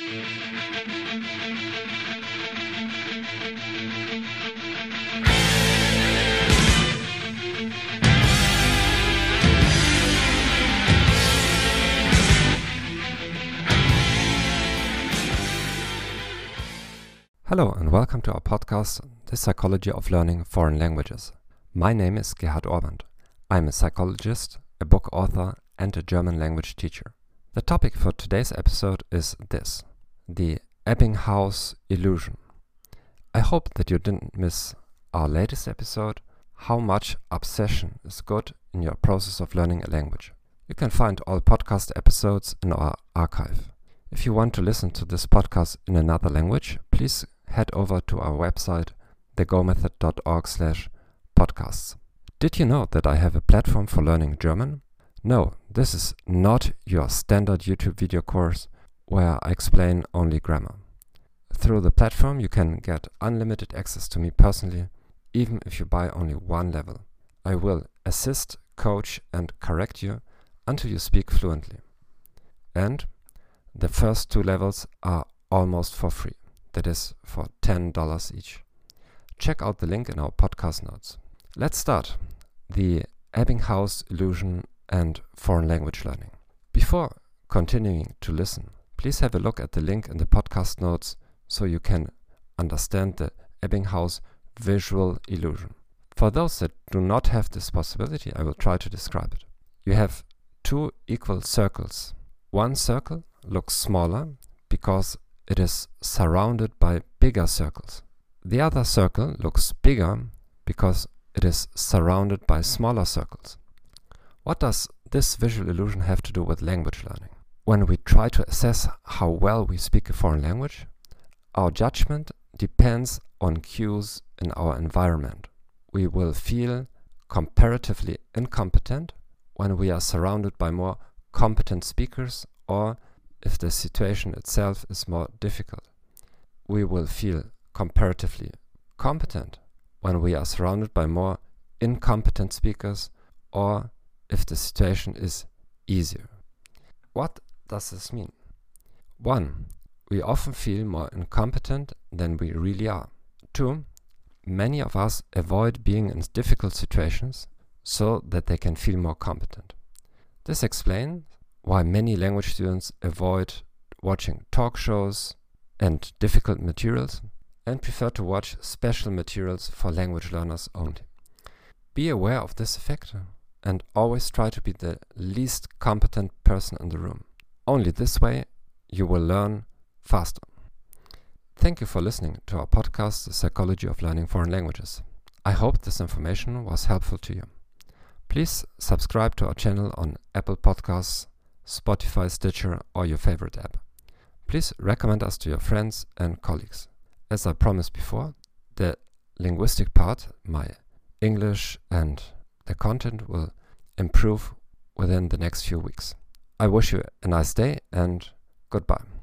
Hello and welcome to our podcast, The Psychology of Learning Foreign Languages. My name is Gerhard Ohrband. I'm a psychologist, a book author, and a German language teacher. The topic for today's episode is this the Ebbinghaus illusion. I hope that you didn't miss our latest episode, How Much Obsession is Good in Your Process of Learning a Language. You can find all podcast episodes in our archive. If you want to listen to this podcast in another language, please head over to our website, thegomethod.org slash podcasts. Did you know that I have a platform for learning German? No, this is not your standard YouTube video course where I explain only grammar. Through the platform you can get unlimited access to me personally, even if you buy only one level. I will assist, coach and correct you until you speak fluently. And the first two levels are almost for free that is for $10 each. Check out the link in our podcast notes. Let's start the Ebbinghaus illusion and foreign language learning. Before continuing to listen, please have a look at the link in the podcast notes so you can understand the Ebbinghaus visual illusion. For those that do not have this possibility, I will try to describe it. You have two equal circles. One circle looks smaller because it is surrounded by bigger circles. The other circle looks bigger because it is surrounded by smaller circles. What does this visual illusion have to do with language learning? When we try to assess how well we speak a foreign language, our judgment depends on cues in our environment. We will feel comparatively incompetent when we are surrounded by more competent speakers or if the situation itself is more difficult. We will feel comparatively competent when we are surrounded by more incompetent speakers or if the situation is easier. What does this mean? 1. We often feel more incompetent than we really are. 2. Many of us avoid being in difficult situations so that they can feel more competent. This explains why many language students avoid watching talk shows and difficult materials and prefer to watch special materials for language learners only. Be aware of this effect and always try to be the least competent person in the room. Only this way you will learn faster. Thank you for listening to our podcast, The Psychology of Learning Foreign Languages. I hope this information was helpful to you. Please subscribe to our channel on Apple Podcasts, Spotify, Stitcher, or your favorite app. Please recommend us to your friends and colleagues. As I promised before, the linguistic part, my English and the content will improve within the next few weeks. I wish you a nice day and goodbye.